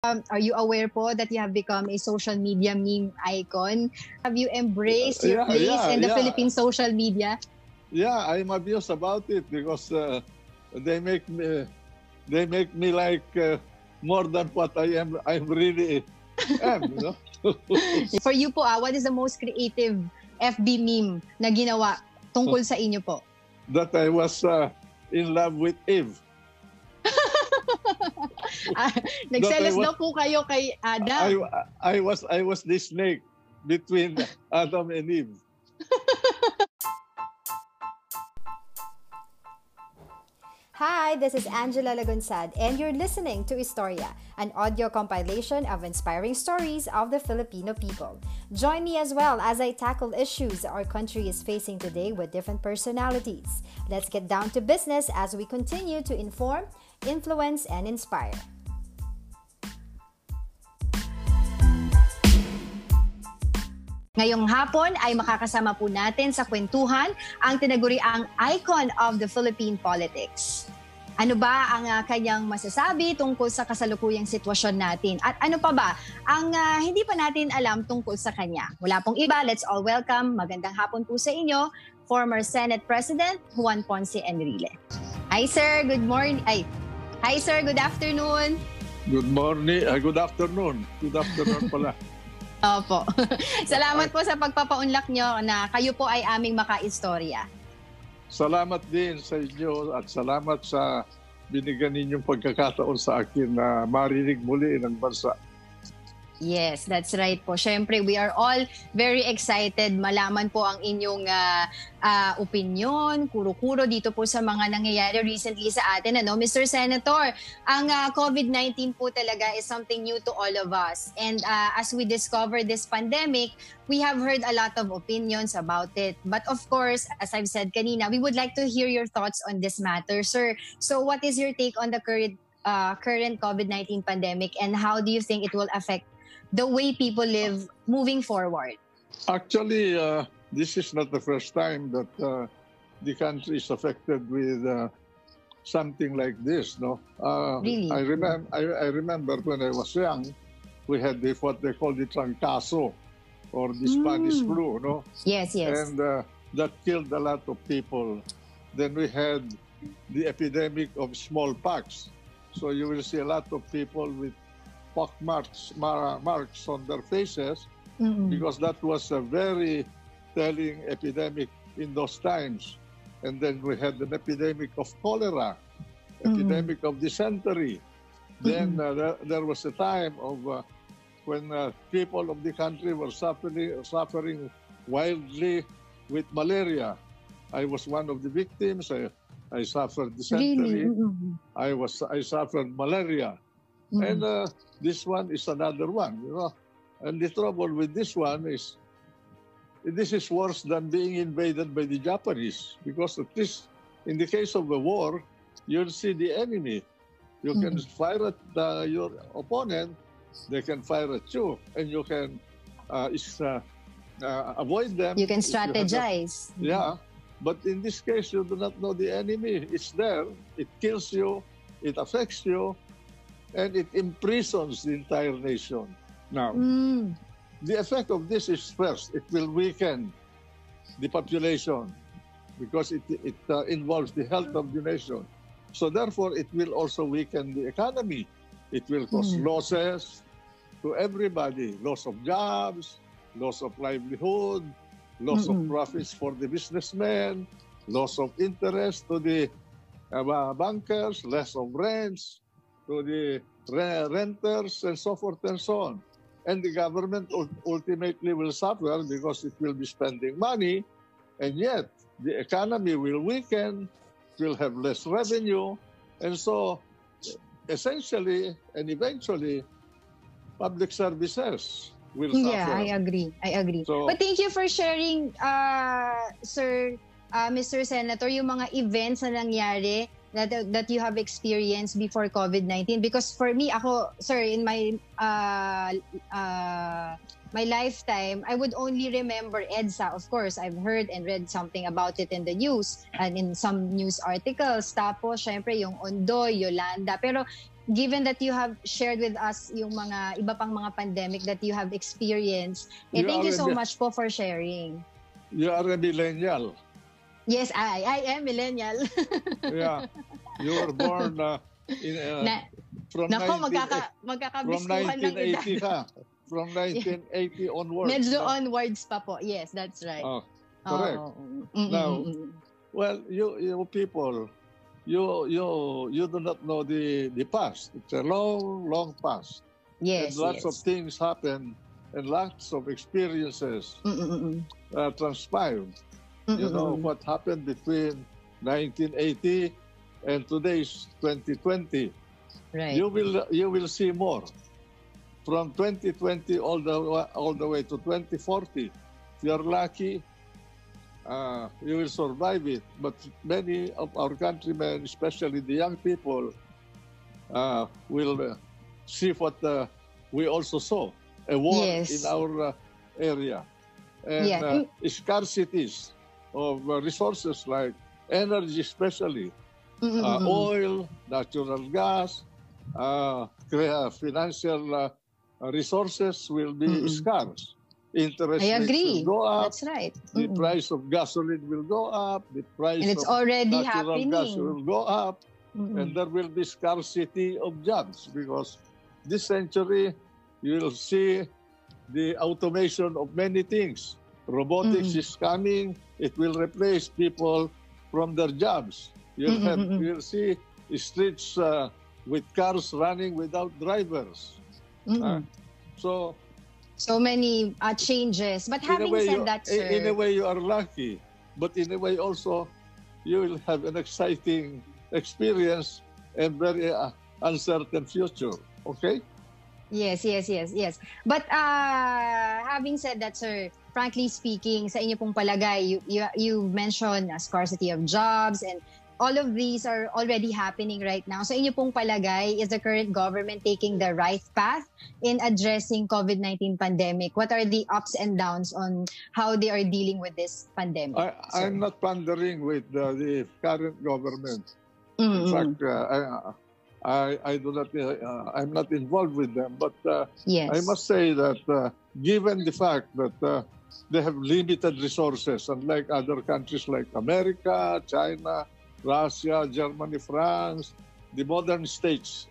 Um, are you aware po that you have become a social media meme icon? Have you embraced your Yeah, place yeah, in the yeah. Philippine social media? Yeah, I'm amused about it because uh, they make me they make me like uh, more than what I am. I'm really am. You know? For you po, ah, what is the most creative FB meme na ginawa tungkol sa inyo po? that I was uh, in love with Eve. Ah, Nagselos daw po kayo kay I, I was I was the snake between Adam and Eve. Hi, this is Angela Lagunsad, and you're listening to Historia, an audio compilation of inspiring stories of the Filipino people. Join me as well as I tackle issues our country is facing today with different personalities. Let's get down to business as we continue to inform, influence, and inspire. Ngayong hapon ay makakasama po natin sa kwentuhan ang tinaguriang icon of the Philippine politics. Ano ba ang ah, kanyang masasabi tungkol sa kasalukuyang sitwasyon natin? At ano pa ba ang ah, hindi pa natin alam tungkol sa kanya? Wala pong iba, let's all welcome. Magandang hapon po sa inyo, former Senate President Juan Ponce Enrile. Hi sir, good morning. Ay, hi sir, good afternoon. Good morning, uh, good afternoon. Good afternoon pala. Opo. Salamat po sa pagpapaunlak nyo na kayo po ay aming makaistorya. Salamat din sa inyo at salamat sa binigyan ninyong pagkakataon sa akin na marinig muli ng bansa. Yes, that's right po. Siyempre, we are all very excited malaman po ang inyong ah, ah, opinion, kuro-kuro dito po sa mga nangyayari recently sa atin. Ano? Mr. Senator, ang ah, COVID-19 po talaga is something new to all of us. And ah, as we discover this pandemic, we have heard a lot of opinions about it. But of course, as I've said kanina, we would like to hear your thoughts on this matter, sir. So what is your take on the current uh, current COVID-19 pandemic and how do you think it will affect the way people live moving forward? Actually, uh, this is not the first time that uh, the country is affected with uh, something like this. No, uh, Really? I remember. I, I remember when I was young, we had the, what they call the trancaso, or the Spanish Mm. flu. No, Yes, yes. and uh, that killed a lot of people. Then we had the epidemic of smallpox. So you will see a lot of people with pock marks, mar- marks on their faces Mm-mm. because that was a very telling epidemic in those times. And then we had an epidemic of cholera, epidemic of dysentery. Then uh, there, there was a time of uh, when uh, people of the country were suffering, suffering wildly with malaria. I was one of the victims. I, I suffered really? dysentery. Mm-mm. I was I suffered malaria. Mm-mm. And uh, this one is another one, you know. And the trouble with this one is, this is worse than being invaded by the Japanese because at least in the case of a war, you'll see the enemy. You can fire at uh, your opponent, they can fire at you, and you can uh, is, uh, uh, avoid them. you can if have the- strategize. yeah, but in this case, you do not know the enemy. It's there. It kills you. It affects you, and it imprisons the entire nation. Now, Mm. the effect of this is first, it will weaken the population because it, it uh, involves the health of the nation. So therefore, it will also weaken the economy. It will cause Mm. losses to everybody, loss of jobs, loss of livelihood, loss Mm-mm. of profits for the businessmen, loss of interest to the uh, bankers, less of rents to the re- renters, and so forth and so on. And the government ul- ultimately will suffer because it will be spending money, and yet the economy will weaken, will have less revenue, and so essentially and eventually public services will Yeah, suffer. I agree. I agree. So- But thank you for sharing, uh, Sir, uh, Mr. Senator, yung mga events na nangyari that, that you have experienced before COVID-19. Because for me, ako, sir, in my uh, uh, my lifetime, I would only remember EDSA. Of course, I've heard and read something about it in the news and in some news articles. Tapos, syempre, yung Ondoy, Yolanda. Pero given that you have shared with us yung mga iba pang mga pandemic that you have experienced, eh, You thank you so much po for sharing. You are a millennial. Yes, I I am millennial. Yeah. You were born uh, in, uh, na, from, nako, 19, magkaka, magkakabiskuhan ng edad. 1980 ka. From 1980 onwards. Medyo No? onwards pa po. Yes, that's right. Oh, correct. Oo. Mm, mm, Now, mm. Well, you you people, you you you do not know the the past. It's a long, long past. yes, and lots yes. of things happen, and lots of experiences uh, transpired. Mm, You know what happened between 1980 and today's 2020. Right. You will you will see more from 2020 all the all the way to 2040. If you're lucky, uh, you will survive it. But many of our countrymen, especially the young people, uh, will uh, see what uh, we also saw a war Yes. in our uh, area and Yeah. uh, scarcities of uh, resources like energy, especially Mm, mm, uh, mm, mm. oil, natural gas, uh, crea- financial uh, resources will be Mm-mm. scarce. Interest I agree. will go up. That's right. The Mm, mm. price of gasoline will go up. The price And it's of already natural gas happening. will go up. Mm, mm. And there will be scarcity of jobs because this century you will see the automation of many things. Robotics Mm-mm. is coming. It will replace people from their jobs. You'll, have, mm-mm. you'll see streets uh, with cars running without drivers. Uh, so So many uh, changes. But having said you, that, in- sir, in a way you are lucky, but in a way also you will have an exciting experience and very uh, uncertain future. Okay? Yes, yes, yes, yes. But uh, having said that, sir, frankly speaking, sa inyo pong palagay, you, you, you mentioned a scarcity of jobs and all of these are already happening right now. Sa inyo pong palagay, is the current government taking the right path in addressing COVID-19 pandemic? What are the ups and downs on how they are dealing with this pandemic? I? I'm not pondering with uh, the current government. Mm, In fact, uh, I, I, I do not, uh, I'm not involved with them. But uh, yes. I must say that uh, given the fact that uh, they have limited resources, unlike other countries like America, China, Russia, Germany, France, the modern states,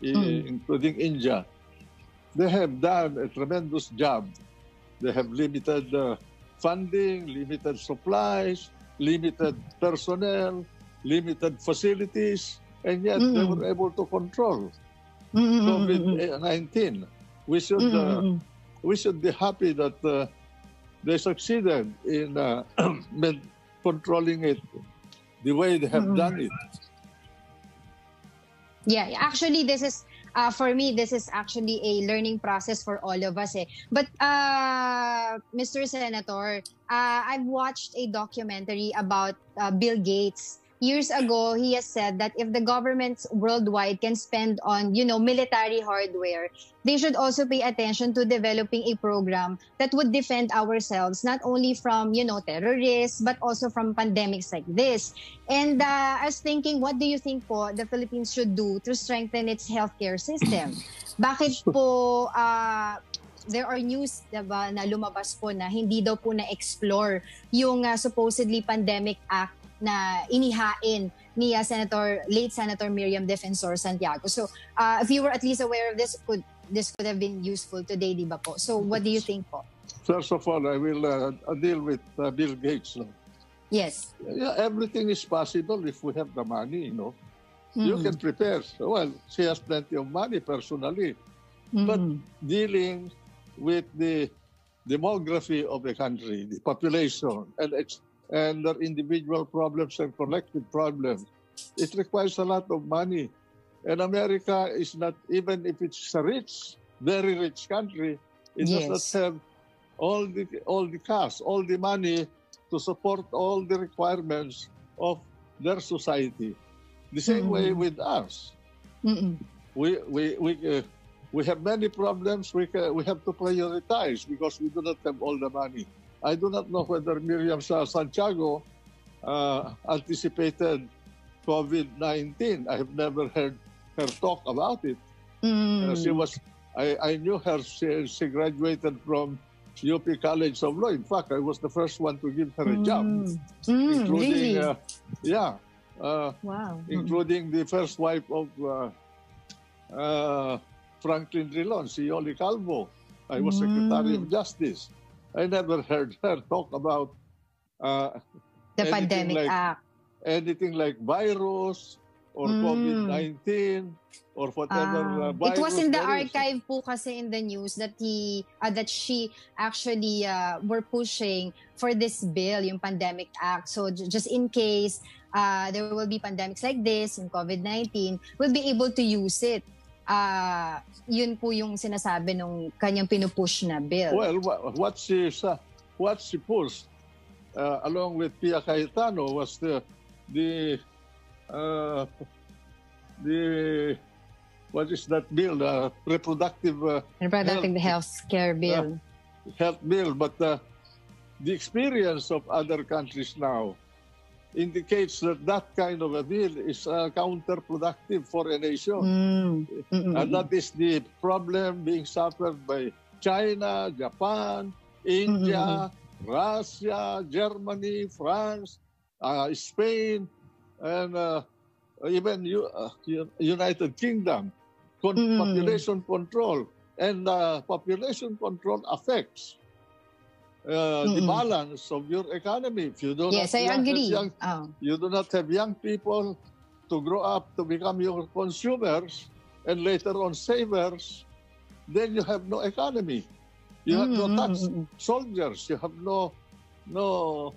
Mm. including India, they have done a tremendous job. They have limited uh, funding, limited supplies, limited personnel, limited facilities, and yet they Mm. were able to control Mm, mm, mm, mm, mm. COVID-19. We should Mm, mm, uh, mm. we should be happy that uh, they succeeded in uh, controlling it the way they have Mm. done it. Yeah, actually, this is uh, for me. This is actually a learning process for all of us. Eh. But, uh, Mr. Senator, uh, I've watched a documentary about uh, Bill Gates. Years ago, he has said that if the governments worldwide can spend on, you know, military hardware, they should also pay attention to developing a program that would defend ourselves not only from, you know, terrorists but also from pandemics like this. And uh, I was thinking, what do you think po the Philippines should do to strengthen its healthcare system? Bakit po uh, there are news diba, na lumabas po na hindi daw po na-explore yung uh, supposedly pandemic act na inihain ni uh, Senator late Senator Miriam Defensor Santiago. So, uh, if you were at least aware of this, could this could have been useful today, di ba po? So, what do you think po? First of all, I will uh, deal with uh, Bill Gates. no? Yes. Yeah, everything is possible if we have the money. You know, you Mhm. can prepare. Well, she has plenty of money personally, but Mhm. dealing with the demography of the country, the population, and ex- and their individual problems and collective problems, it requires a lot of money. And America is not, even if it's a rich, very rich country, it does not have all the all the cash, all the money to support all the requirements of their society. The same way Mhm. with us Mhm. we we we uh, we have many problems. We we have to prioritize because we do not have all the money. I do not know whether Miriam Sa- Santiago uh, anticipated COVID nineteen. I have never heard her talk about it. Mm. Uh, she was, I, I knew her. She, she graduated from UP College of Law. In fact, I was the first one to give her a job, Mm. Mm, including, really? uh, yeah, uh, wow. Mm. including the first wife of uh, uh, Franklin Drilon, Sioli Calvo. I was Secretary of Mm. Justice. I never heard her talk about uh, The Pandemic like- Act. anything like virus or Mm. COVID-19 or whatever Ah. uh, virus it was in the is. archive po kasi in the news that he uh, that she actually uh, were pushing for this bill, yung Pandemic Act. So just in case uh, there will be pandemics like this, yung COVID-19, we'll be able to use it. Uh, yun po yung sinasabi nung kanyang pinupush na bill. Well, wha- what she what she pushed uh, along with Pia Cayetano was the the uh, the what is that bill? The reproductive uh, Reproductive health care bill. health bill, but uh, the experience of other countries now indicates that that kind of a bill is uh, counterproductive for a nation. Mm. Mm-mm. And that is the problem being suffered by China, Japan, India, Russia, Germany, France, uh, Spain, and uh, even U- uh, United Kingdom. Con- Mm. Population control. And uh, population control affects uh, the Mm-mm. balance of your economy. If you do yes, not I have agree. young Oh. you do not have young people to grow up to become your consumers and later on savers, then you have no economy. You have no Mm, tax soldiers. You have no no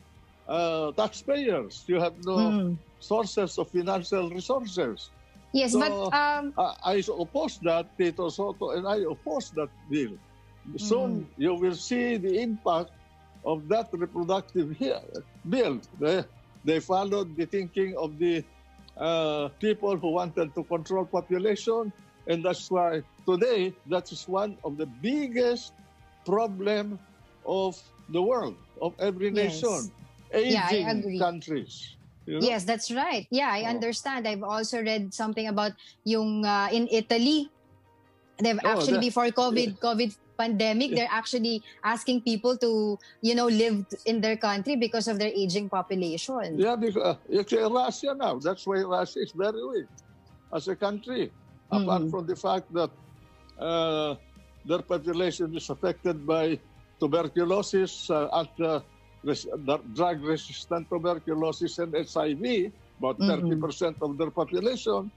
uh, taxpayers. You have no mm. sources of financial resources. Yes, but So, um, Uh, I oppose that, Tito Soto, and I oppose that bill. Soon you will see the impact of that reproductive bill. They, they followed the thinking of the uh, people who wanted to control population, and that's why today that is one of the biggest problem of the world, of every nation, Yeah, I aging agree. countries. you know? Yes, that's right. Yeah, I Oh. understand. I've also read something about yung uh, in Italy. They've Oh, actually that- before COVID COVID pandemic, they're actually asking people to, you know, live in their country because of their aging population. Yeah, because uh, actually Russia now. That's why Russia is very weak as a country. Apart Mhm. from the fact that uh, their population is affected by tuberculosis uh, at uh, res- drug-resistant tuberculosis and HIV, about Mhm. 30% of their population,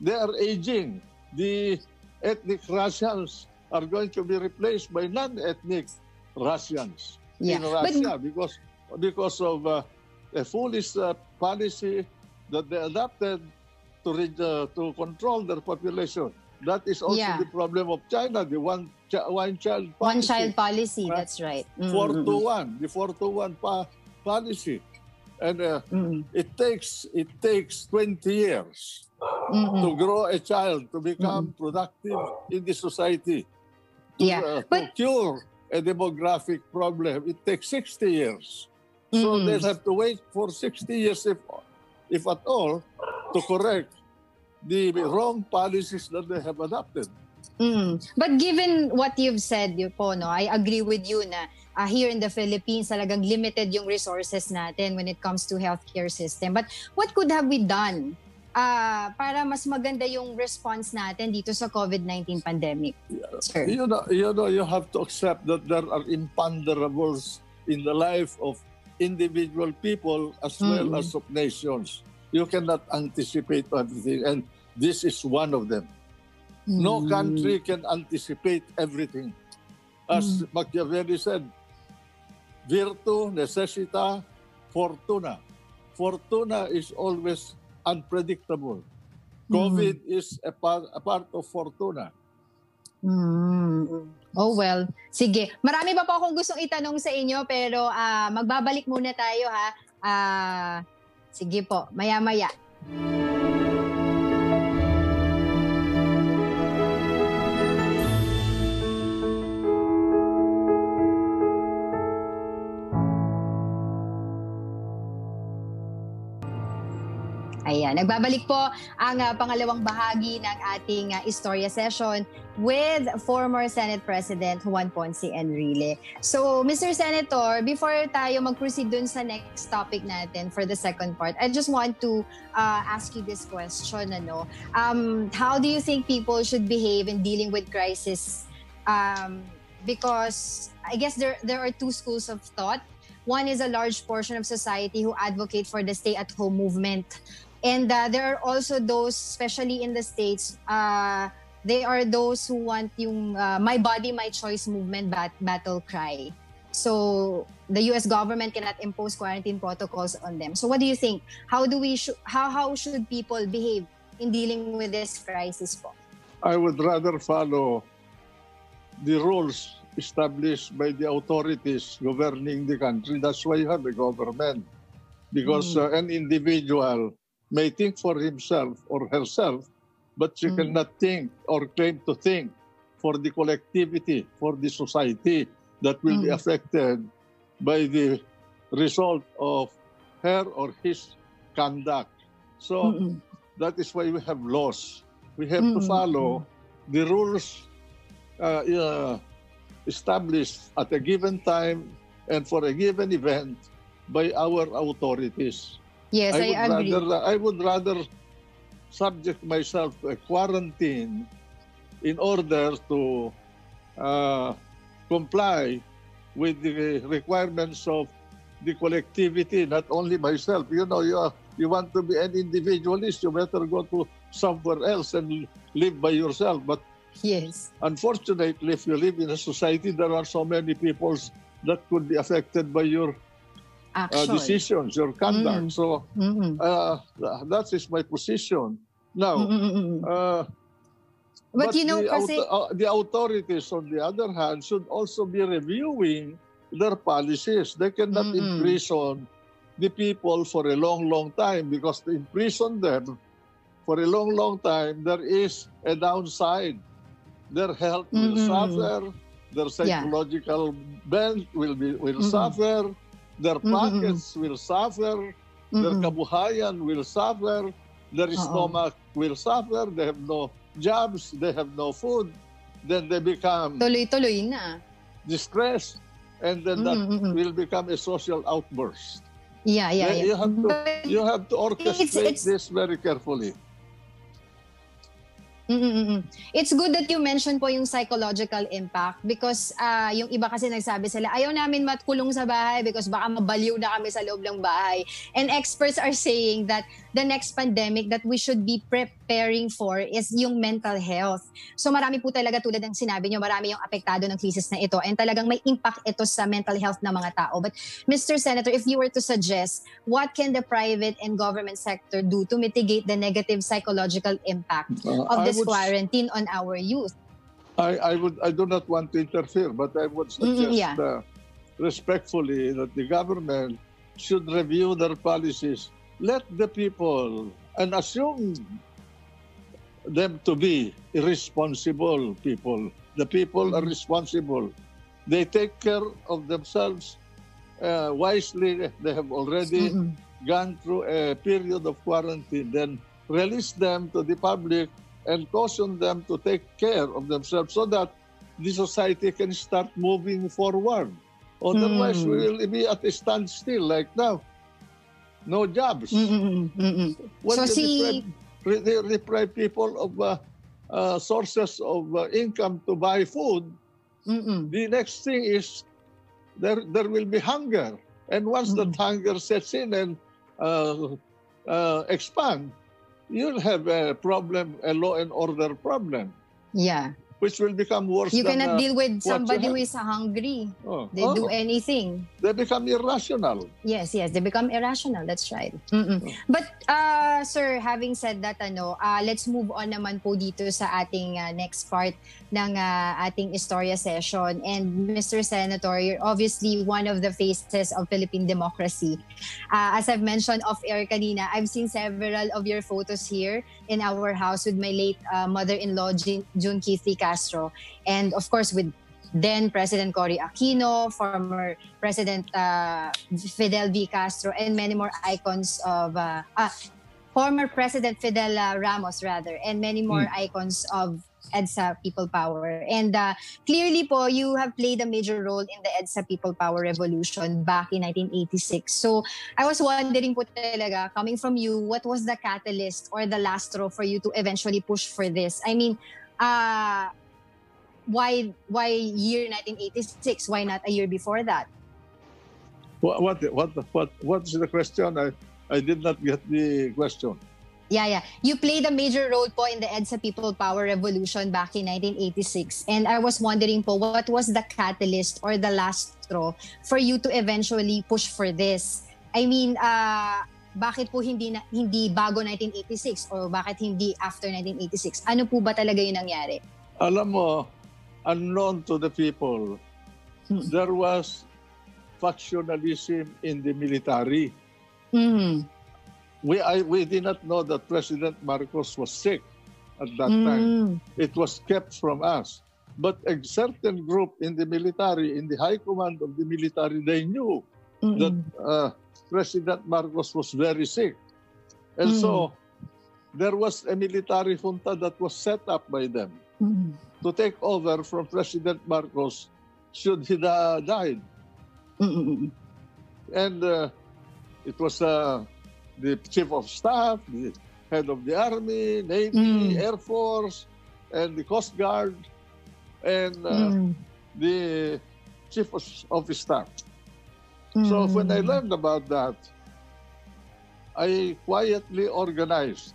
they are aging. The ethnic Russians are going to be replaced by non-ethnic Russians Yeah. in But Russia because because of uh, a foolish uh, policy that they adopted to uh, to control their population. That is also Yeah. the problem of China, the one chi- one child policy. one child policy, Right. that's right. Mm, four mm, to one, the four to one pa- policy, and uh, mm, mm, it takes it takes twenty years mm, mm. to grow a child to become productive in the society. To, Yeah, uh, to but- cure a demographic problem, it takes 60 years. So Mm-mm. they'll have to wait for 60 years, if, if at all, to correct the wrong policies that they have adopted. Mm. But given what you've said, po, no, I agree with you na uh, here in the Philippines, talagang limited yung resources natin when it comes to healthcare system. But what could have we done uh, para mas maganda yung response natin dito sa COVID-19 pandemic, sir? You know, you know, you have to accept that there are imponderables in the life of individual people as well Mm. as of nations. You cannot anticipate everything, and this is one of them. No Mm. country can anticipate everything. As Mm. Machiavelli said, virtu necessita fortuna. Fortuna is always unpredictable. COVID is a part, a part of fortuna. Mm. Oh well, sige. Marami pa po akong gustong itanong sa inyo pero ah, magbabalik muna tayo ha. Ah, sige po, maya-maya. Ayan, nagbabalik po ang uh, pangalawang bahagi ng ating uh, Istorya session with former Senate President Juan Ponce Enrile. So, Mr. Senator, before tayo mag-proceed dun sa next topic natin for the second part, I just want to uh, ask you this question. Ano? Um, how do you think people should behave in dealing with crisis? Um, because I guess there, there are two schools of thought. One is a large portion of society who advocate for the stay-at-home movement And uh, there are also those, especially in the States, uh, they are those who want yung uh, my body, my choice movement bat- battle cry. So the U.S. government cannot impose quarantine protocols on them. So what do you think? How do we sh- how how should people behave in dealing with this crisis po? I would rather follow the rules established by the authorities governing the country. That's why you have a government. Because mm. uh, an individual may think for himself or herself, but she mm. cannot think or claim to think for the collectivity, for the society that will mm. be affected by the result of her or his conduct. So Mm-mm. that is why we have laws. We have to follow the rules uh, uh, established at a given time and for a given event by our authorities. Yes, I, I agree. Rather, I would rather subject myself to a quarantine in order to uh, comply with the requirements of the collectivity, not only myself. You know, you, are, you want to be an individualist, you better go to somewhere else and live by yourself. But yes, unfortunately, if you live in a society, there are so many peoples that could be affected by your uh, decisions, your conduct. Mm. So mm-hmm. uh, that is my position. Now, uh, but, but, you know, the, kasi... uh, the authorities, on the other hand, should also be reviewing their policies. They cannot mm-hmm. imprison the people for a long, long time because to imprison them for a long, long time, there is a downside. Their health will mm-hmm. suffer. Their psychological yeah. bent will be will mm-hmm. suffer Their pockets mm-hmm. will suffer. Mm-hmm. Their kabuhayan will suffer. Their Uh-oh. stomach will suffer. They have no jobs. They have no food. Then they become tuloy-tuloy na. Distressed. And then that mm-hmm. will become a social outburst. Yeah, yeah, yeah. You have to, you have to orchestrate it's, it's, this very carefully. Mm-mm-mm. It's good that you mentioned po yung psychological impact because uh, yung iba kasi nagsabi sila, ayaw namin matkulong sa bahay because baka mabaliw na kami sa loob ng bahay. And experts are saying that the next pandemic that we should be preparing for is yung mental health. So marami po talaga tulad ng sinabi nyo, marami yung apektado ng crisis na ito and talagang may impact ito sa mental health ng mga tao. But Mr. Senator, if you were to suggest, what can the private and government sector do to mitigate the negative psychological impact uh, of this would, quarantine on our youth. I, I would I do not want to interfere, but I would suggest yeah. uh, respectfully that the government should review their policies. Let the people and assume them to be irresponsible people. The people are mm-hmm. responsible. They take care of themselves uh, wisely. They have already mm-hmm. gone through a period of quarantine. Then release them to the public and caution them to take care of themselves so that the society can start moving forward. Otherwise, mm. we will be at a standstill like now. No jobs. Mm-mm, so see... deprive, they deprive people of uh, uh, sources of uh, income to buy food, Mm-mm. the next thing is there, there will be hunger. And once mm-hmm. that hunger sets in and uh, uh, expand, you'll have a problem, a law and order problem. Yeah. Which will become worse you than, cannot uh, deal with somebody who is hungry. Oh. they oh. do anything. They become irrational. Yes yes. They become irrational. That's right. Oh. but uh, sir having said that ano uh, let's move on naman po dito sa ating uh, next part ng uh, ating istorya session. And Mr. Senator you're obviously one of the faces of Philippine democracy. Uh, as I've mentioned off air kanina I've seen several of your photos here in our house with my late uh, mother-in-law June, Keithy Castro. And of course, with then President Cory Aquino, former President uh, Fidel V. Castro, and many more icons of uh, uh, former President Fidel uh, Ramos rather, and many more Mm. icons of EDSA People Power. And uh, clearly po, you have played a major role in the EDSA People Power Revolution back in 1986. So I was wondering po talaga, coming from you, what was the catalyst or the last straw for you to eventually push for this? I mean, uh, why why year 1986? Why not a year before that? What what what what what's the question? I I did not get the question. Yeah, yeah. You played a major role po in the EDSA People Power Revolution back in 1986. And I was wondering po, what was the catalyst or the last straw for you to eventually push for this? I mean, uh, bakit po hindi na, hindi bago 1986 or bakit hindi after 1986? Ano po ba talaga yung nangyari? Alam mo, unknown to the people, Hmm. there was factionalism in the military. Mhm. We I, we did not know that President Marcos was sick at that time. Mm. It was kept from us. But a certain group in the military, in the high command of the military, they knew Mm-mm. that uh, President Marcos was very sick. And Mm. so there was a military junta that was set up by them Mm. to take over from President Marcos should he da- died. Mm-mm. And uh, it was uh, the chief of staff, the head of the army, navy, Mm. air force, and the coast guard, and uh, Mm. the chief of, of staff. So when I Mm. learned about that, I quietly organized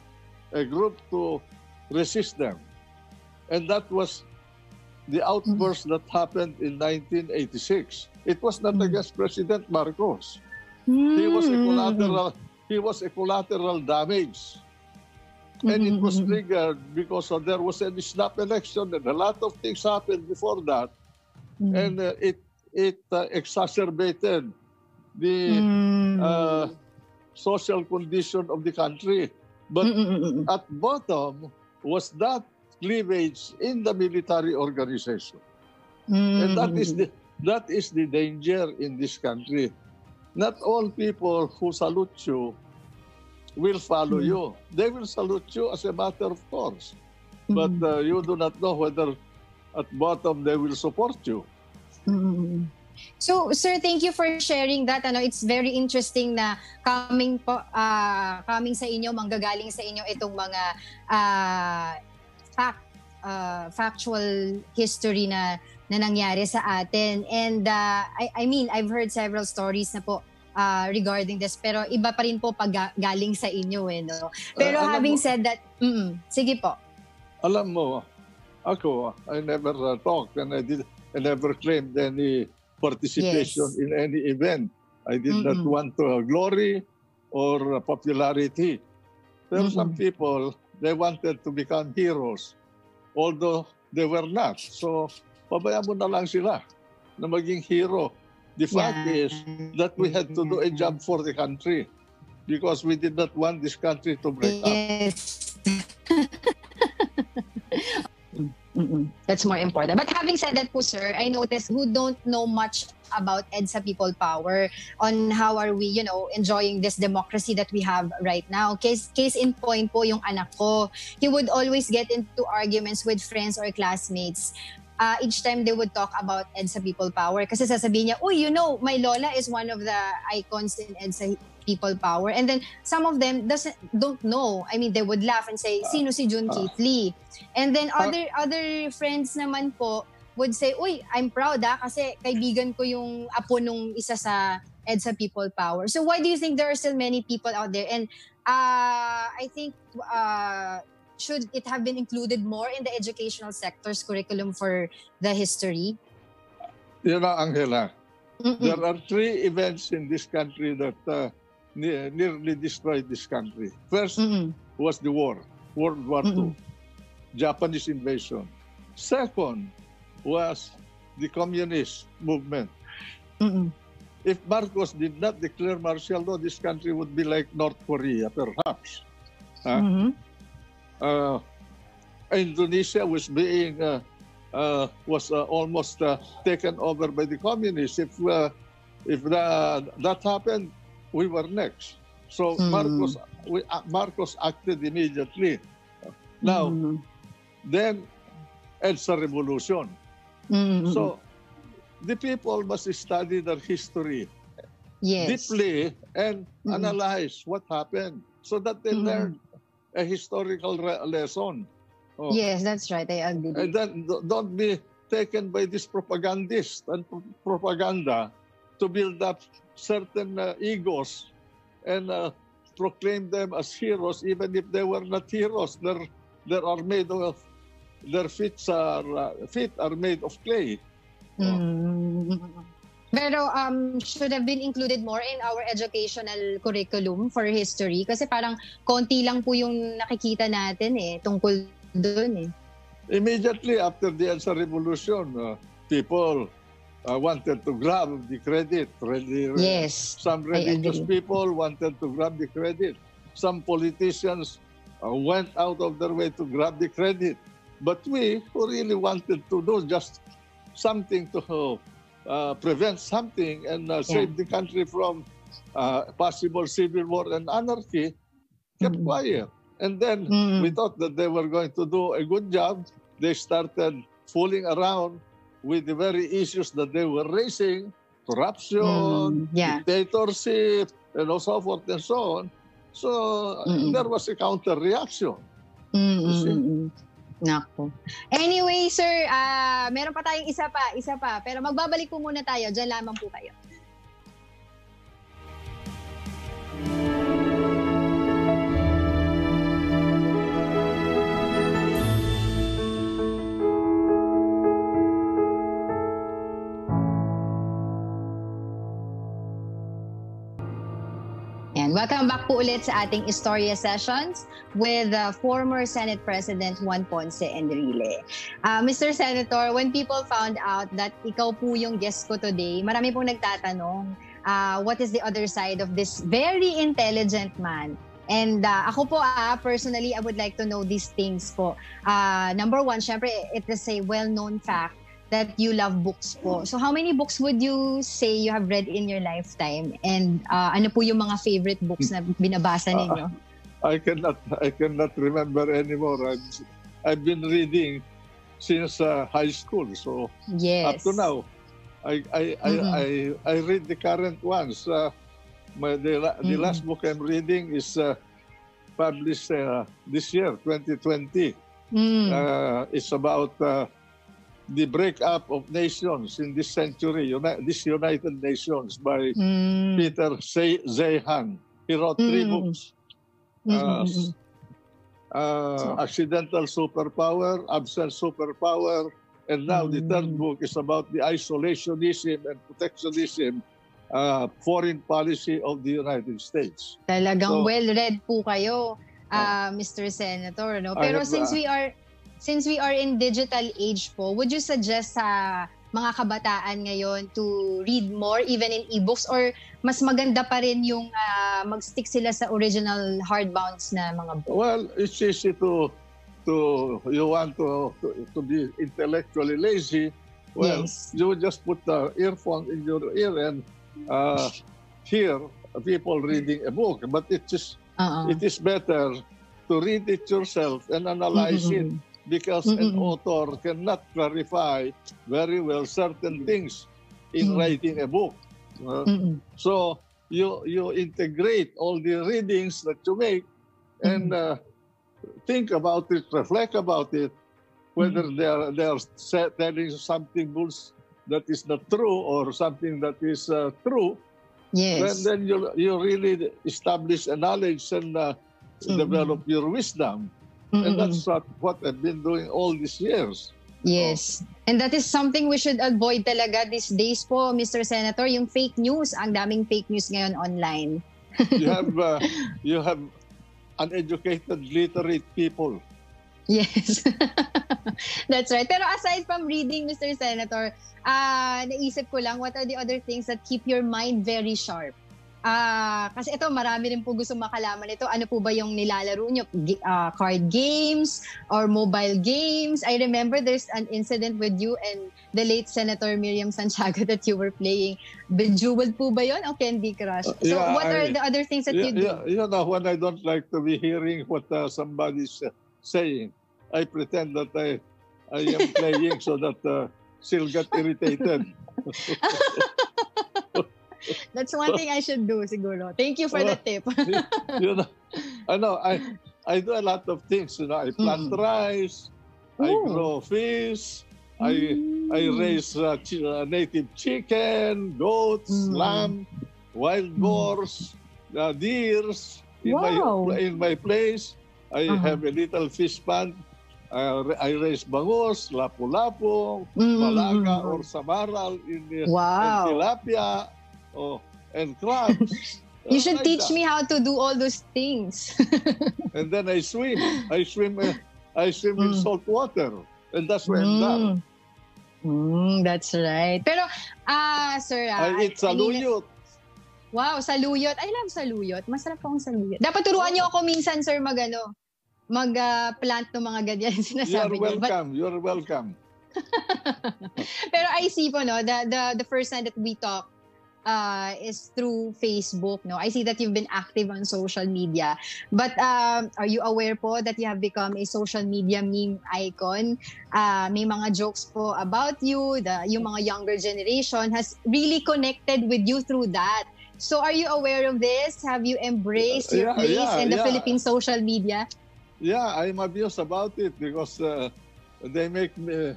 a group to resist them. And that was the outburst that happened in 1986. It was not Mm. against President Marcos. He was a Mm. collateral he was a collateral damage. And it was Mm-mm. triggered because of, there was a snap election and a lot of things happened before that. Mm. And uh, it it uh, exacerbated the Mm. uh, social condition of the country. But Mm-mm. at bottom was that cleavage in the military organization. And that is the that is the danger in this country. Not all people who salute you will follow Mm. you. They will salute you as a matter of course. But Mm. uh, you do not know whether at bottom they will support you. Mm. So, sir, thank you for sharing that. Ano, it's very interesting na coming po ah, coming sa inyo, manggagaling sa inyo itong mga ah, fact ah, factual history na na nangyari sa atin. And ah, I, I mean, I've heard several stories na po ah, regarding this pero iba pa rin po pag ga- galing sa inyo eh, no? Pero Uh, having mo- said that, mm, sige po. Alam mo, ako, I never uh, talked and I did I never claimed any participation Yes. in any event. I did not Mm-mm. want uh, glory or popularity. There are some people, they wanted to become heroes, although they were not. So, pabayaan mo na lang sila na maging hero. The fact Yeah. is that we had to do a job for the country because we did not want this country to break up. Mm-mm. That's more important. But having said that po, sir, I noticed who don't know much about EDSA People Power on how are we, you know, enjoying this democracy that we have right now. Case, case in point po yung anak ko. He would always get into arguments with friends or classmates uh, each time they would talk about EDSA People Power. Kasi sasabihin niya, oh, you know, my lola is one of the icons in EDSA People Power. And then some of them doesn't don't know. I mean, they would laugh and say, sino si June Ah. Keith Lee? And then Ah. other other friends naman po would say, uy, I'm proud ah, kasi kaibigan ko yung apo nung isa sa EDSA People Power. So why do you think there are still many people out there? And uh, I think uh, should it have been included more in the educational sector's curriculum for the history? You know, Angela, Mm-mm. there are three events in this country that uh, ne- nearly destroyed this country. First Mm-mm. was the war, World War II, Mm-mm. Japanese invasion. Second was the communist movement. Mm-mm. If Marcos did not declare martial law, this country would be like North Korea, perhaps. Mhm. Uh, Indonesia was being uh, uh, was uh, almost uh, taken over by the communists. If uh, if the, that happened, we were next. So Hmm. Marcos we, uh, Marcos acted immediately. Now, Mhm. then EDSA revolution. Mhm. So, the people must study their history yes. deeply and Mhm. analyze what happened so that they Mhm. learn a historical re- lesson. Oh. Yes, that's right. I agree. And then do- don't be taken by this propagandist and pro- propaganda to build up certain uh, egos and uh, proclaim them as heroes even if they were not heroes. They're, they are made of, their feet are, uh, feet are made of clay. Mm. Pero um, should have been included more in our educational curriculum for history kasi parang konti lang po yung nakikita natin eh tungkol doon eh. Immediately after the EDSA revolution, uh, people uh, wanted to grab the credit. Yes. Some religious people wanted to grab the credit. Some politicians uh, went out of their way to grab the credit. But we, who really wanted to do just something to uh, prevent something and uh, save the country from uh, possible civil war and anarchy, kept Mhm. quiet. And then Mm. we thought that they were going to do a good job. They started fooling around with the very issues that they were raising corruption, Mm, yeah. dictatorship, and so forth and so on. So Mm-mm. there was a counter reaction. Mm, You see? mm, mm. Nako. Anyway, sir, ah meron pa tayong isa pa, isa pa. Pero magbabalik po muna tayo. Diyan lamang po kayo. Welcome back po ulit sa ating Historia Sessions with uh, former Senate President Juan Ponce Enrile. Uh, Mr. Senator, when people found out that ikaw po yung guest ko today, marami pong nagtatanong, uh, what is the other side of this very intelligent man? And uh, ako po, ah, personally, I would like to know these things po. Uh, number one, syempre, it is a well-known fact that you love books po. So how many books would you say you have read in your lifetime? And uh, ano po yung mga favorite books na binabasa ninyo? I cannot I cannot remember anymore. I've, I've been reading since uh, high school. So yes. up to now, I I, I, Mhm. I, I read the current ones. Uh, my, the, the Mhm. last book I'm reading is uh, published uh, this year, 2020. Mm. Uh, it's about uh, the breakup of nations in this century, uni- this United Nations by Mm. Peter Zeihan. He wrote three Mm. books. Mm, Uh, mm, uh, So- accidental superpower, absent superpower, and now the third Mm. book is about the isolationism and protectionism uh, foreign policy of the United States. Talagang So- well-read po kayo, uh, Mr. Senator. No? Pero have, since uh, we are since we are in digital age po, would you suggest sa mga kabataan ngayon to read more even in ebooks or mas maganda pa rin yung uh, mag-stick sila sa original hardbounds na mga books? Well, it's easy to to you want to to, to be intellectually lazy. Well, Yes. you just put the earphone in your ear and uh, hear people reading a book. But it is Uh-uh. it is better to read it yourself and analyze it Because an Mm-mm. author cannot clarify very well certain things in Mm. writing a book. Uh, Mm-mm. so you you integrate all the readings that you make and uh, think about it, reflect about it, whether they are they are telling something bull- that is not true or something that is uh, true. Then Yes. then you you really establish a knowledge and uh, develop your wisdom. Mm-mm. And that's what, what I've been doing all these years. Yes. And that is something we should avoid talaga these days po, Mr. Senator, yung fake news. Ang daming fake news ngayon online. You have uh, you have uneducated, literate people. Yes. That's right. Pero aside from reading, Mr. Senator, ah naisip ko lang, what are the other things that keep your mind very sharp? Ah, kasi ito marami rin po gusto makalaman ito. Ano po ba yung nilalaro nyo? G- ah, card games or mobile games? I remember there's an incident with you and the late Senator Miriam Santiago that you were playing. Bejeweled po ba yon o Candy Crush? Uh, so yeah, what are I- the other things that Yeah, you do? yeah, you know, when I don't like to be hearing what uh, somebody's uh, saying, I pretend that I, I am playing so that uh, she'll get irritated. That's one thing I should do siguro. Thank you for the tip. you know, I know I I do a lot of things. You know, I plant Mm. rice, I Ooh. grow fish, I I Mm. raise uh, chi- uh, native chicken, goats, Mm. lamb, wild Mm. boars, uh, deers. In Wow. my in my place, I Uh-huh. have a little fish pond. Uh, I raise bangus, lapu-lapu, Mm, malaga, mm, mm. or samaral in and Wow. tilapia, oh, and crabs. You Uh, should like teach that. me how to do all those things. And then I swim. I swim. Uh, I swim in Mm. salt water, and that's where I'm done. Mm. Mm, that's right. Pero, ah, sir, ah, I eat I mean, saluyot. Wow, saluyot. I love saluyot. Masarap akong saluyot. Dapat turuan niyo ako minsan, sir, mag ano, mag-plant ng mga ganyan You're sinasabi niyo. But, welcome. You're welcome. pero I see po, no, the, the, the first time that we talk uh, is through Facebook, no? I see that you've been active on social media. But um, are you aware po that you have become a social media meme icon? Uh, may mga jokes po about you, the, yung mga younger generation has really connected with you through that. So are you aware of this? Have you embraced your Yeah, place yeah, in the yeah. Philippine social media? Yeah, I'm amused about it because uh, they make me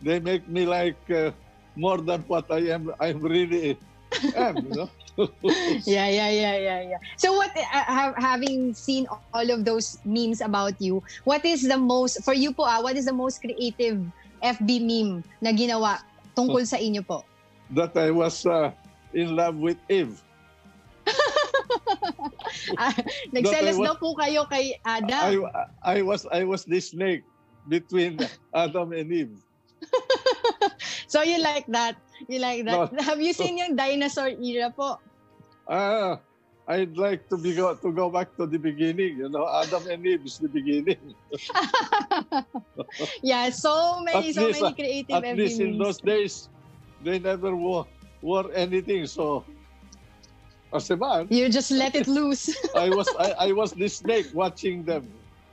they make me like uh, more than what I am. I'm really. Yeah, yeah, yeah, yeah, yeah. So what uh, having seen all of those memes about you, what is the most for you po ah, what is the most creative FB meme na ginawa tungkol sa inyo po? that I was uh, in love with Eve. Ah, Nagselos I daw po kayo kay I, Adam. I was I was the snake between Adam and Eve. So you like that? You like that? No. Have you seen yung dinosaur era po? Ah, I'd like to be go, to go back to the beginning. You know, Adam and Eve is the beginning. yeah, so many, At so least, many uh, creative At least in those days, they never wore, wore anything. So, as a man, You just let it loose. I was I, I was the snake watching them.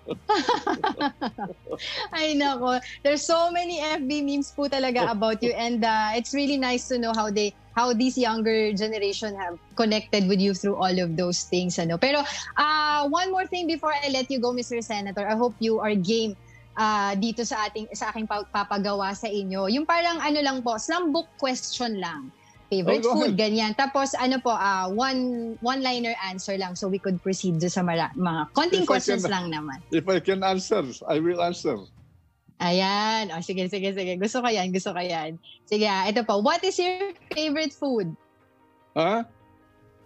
Ay nako, there's so many FB memes po talaga about you and uh, it's really nice to know how they how these younger generation have connected with you through all of those things ano. Pero uh, one more thing before I let you go Mr. Senator, I hope you are game uh, dito sa ating sa aking pa- papagawa sa inyo. Yung parang ano lang po, slam book question lang. Favorite Oh, food, ganyan. Tapos ano po, uh, one one-liner answer lang so we could proceed sa mara- mga konting If questions can- lang naman. If I can answer, I will answer. Ayan. O, sige, sige, sige. Gusto ko yan, gusto ko yan. Sige, ah, ito po. What is your favorite food? Huh?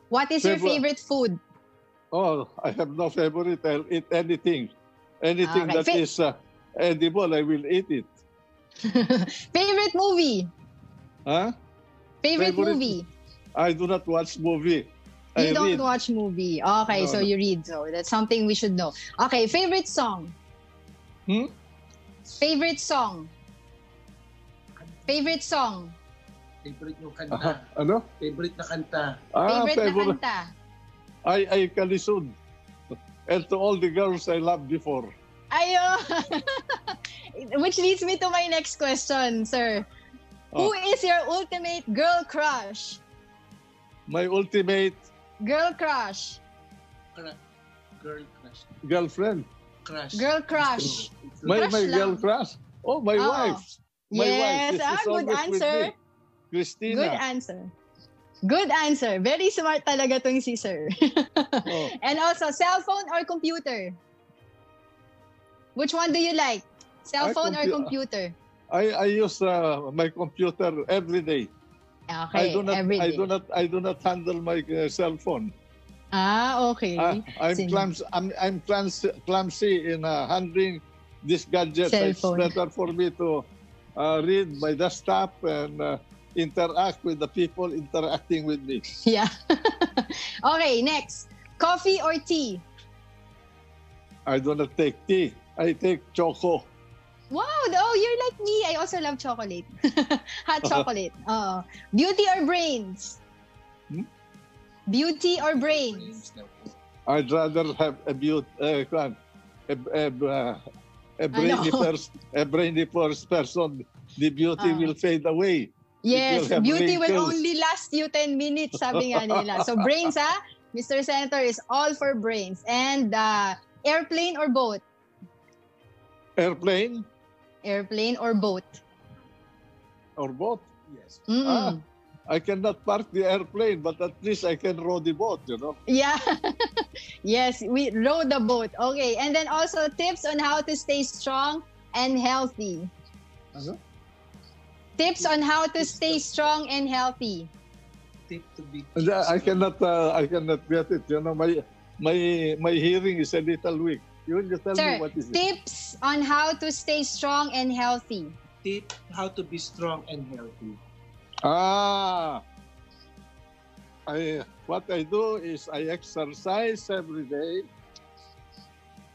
What is your Favorite- favorite food? Oh, I have no favorite. I'll eat anything. Anything Okay. that Fa- is uh, edible, I will eat it. favorite movie? Huh? Favorite, Favorite- movie? I do not watch movie. You I don't read. watch movie. Okay, No, so no. you read. So that's something we should know. Okay, favorite song? Hmm? Favorite song? Favorite song? Favorite yung Aha, kanta. ano? Favorite na kanta. Ah, Favorite na favorite. kanta? I, I kalisod. And to all the girls I loved before. Ayo! Which leads me to my next question, sir. Who Oh. is your ultimate girl crush? My ultimate Girl crush. Girl crush. girlfriend. Crush. Girl crush. My, Crush my lang. girl crush. Oh, my Oo. wife. My yes, wife. Ah, good answer. Christina. Good answer. Good answer. Very smart talaga tong si sir. Oh. And also, cell phone or computer? Which one do you like? Cell phone or compu- computer? I, I use uh, my computer every day. Okay, I do not every I day. do not I do not handle my uh, cell phone. Ah, okay. Ah, I'm clumsy I'm, I'm clumsy, clumsy in uh, handling this gadget. Cell It's phone. better for me to uh, read my desktop and uh, interact with the people interacting with me. Yeah. okay, next. Coffee or tea? I do not take tea. I take choco. Wow, oh, you're like me. I also love chocolate. Hot chocolate. Oh. Beauty or brains? Hmm? Beauty or brains? I'd rather have a beauty, uh, kwan, a, a, uh, a brainy pers- a brainy pers- person. The beauty Ah. will fade away. Yes, will beauty will only last you 10 minutes, sabi nga nila. So brains, ha? Mr. Senator is all for brains. And uh, airplane or boat? Airplane Airplane or boat? or boat. Yes. Mm-mm. Ah. I cannot park the airplane, but at least I can row the boat, you know. Yeah. yes, we row the boat. Okay. And then also tips on how to stay strong and healthy. Ano? Tips on how to stay strong and healthy. Tip to be. I I cannot, uh, I cannot get it. You know, my my my hearing is a little weak. You just tell Sir, me what is it. tips on how to stay strong and healthy. Tip how to be strong and healthy. Ah, I what I do is I exercise every day.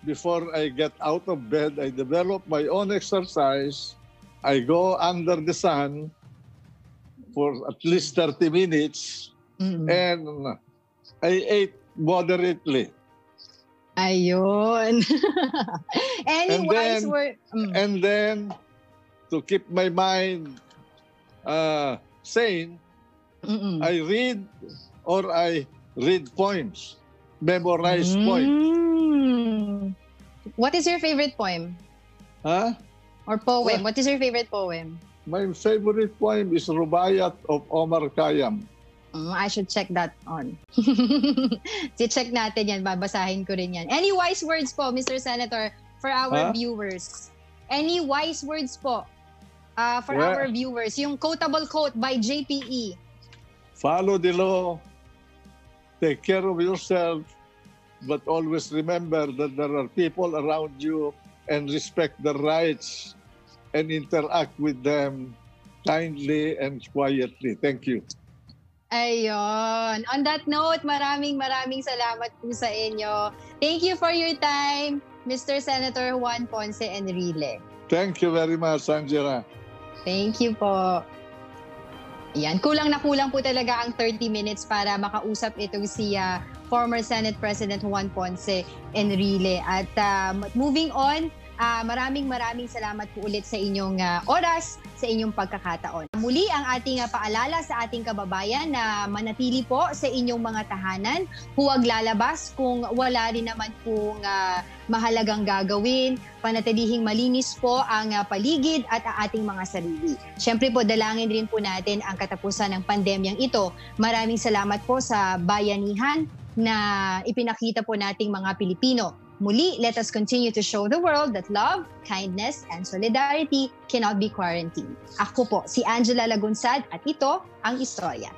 Before I get out of bed, I develop my own exercise. I go under the sun for at least 30 minutes Mm. and I ate moderately. Ayun. Any And wise then- word? Mm. And then to keep my mind uh, sane, Mm-mm. I read or I read poems, memorize poems. Mm. What is your favorite poem Huh? or poem? What? What is your favorite poem? My favorite poem is Rubayat of Omar Khayyam. Mm, I should check that on. Si-check natin yan. Babasahin ko rin yan. Any wise words po, Mr. Senator, for our Huh? viewers? Any wise words po uh, for Well- our viewers? Yung quotable quote by. JPE. Follow the law, take care of yourself, but always remember that there are people around you and respect their rights and interact with them kindly and quietly. Thank you. Ayun. On that note, maraming maraming salamat po sa inyo. Thank you for your time, Mr. Senator Juan Ponce Enrile. Thank you very much, Angela. Thank you po. Yan, kulang na kulang po talaga ang 30 minutes para makausap itong si ah, former Senate President Juan Ponce Enrile. At ah, moving on, ah, maraming maraming salamat po ulit sa inyong ah, oras, sa inyong pagkakataon. Muli ang ating ah, paalala sa ating kababayan na manatili po sa inyong mga tahanan. Huwag lalabas kung wala rin naman pong ah, mahalagang gagawin. Panatilihing malinis po ang ah, paligid at ang ating mga sarili. Siyempre po, dalangin rin po natin ang katapusan ng pandemyang ito. Maraming salamat po sa bayanihan na ipinakita po nating mga Pilipino. Muli, let us continue to show the world that love, kindness, and solidarity cannot be quarantined. Ako po, si Angela Lagunsad at ito ang istorya.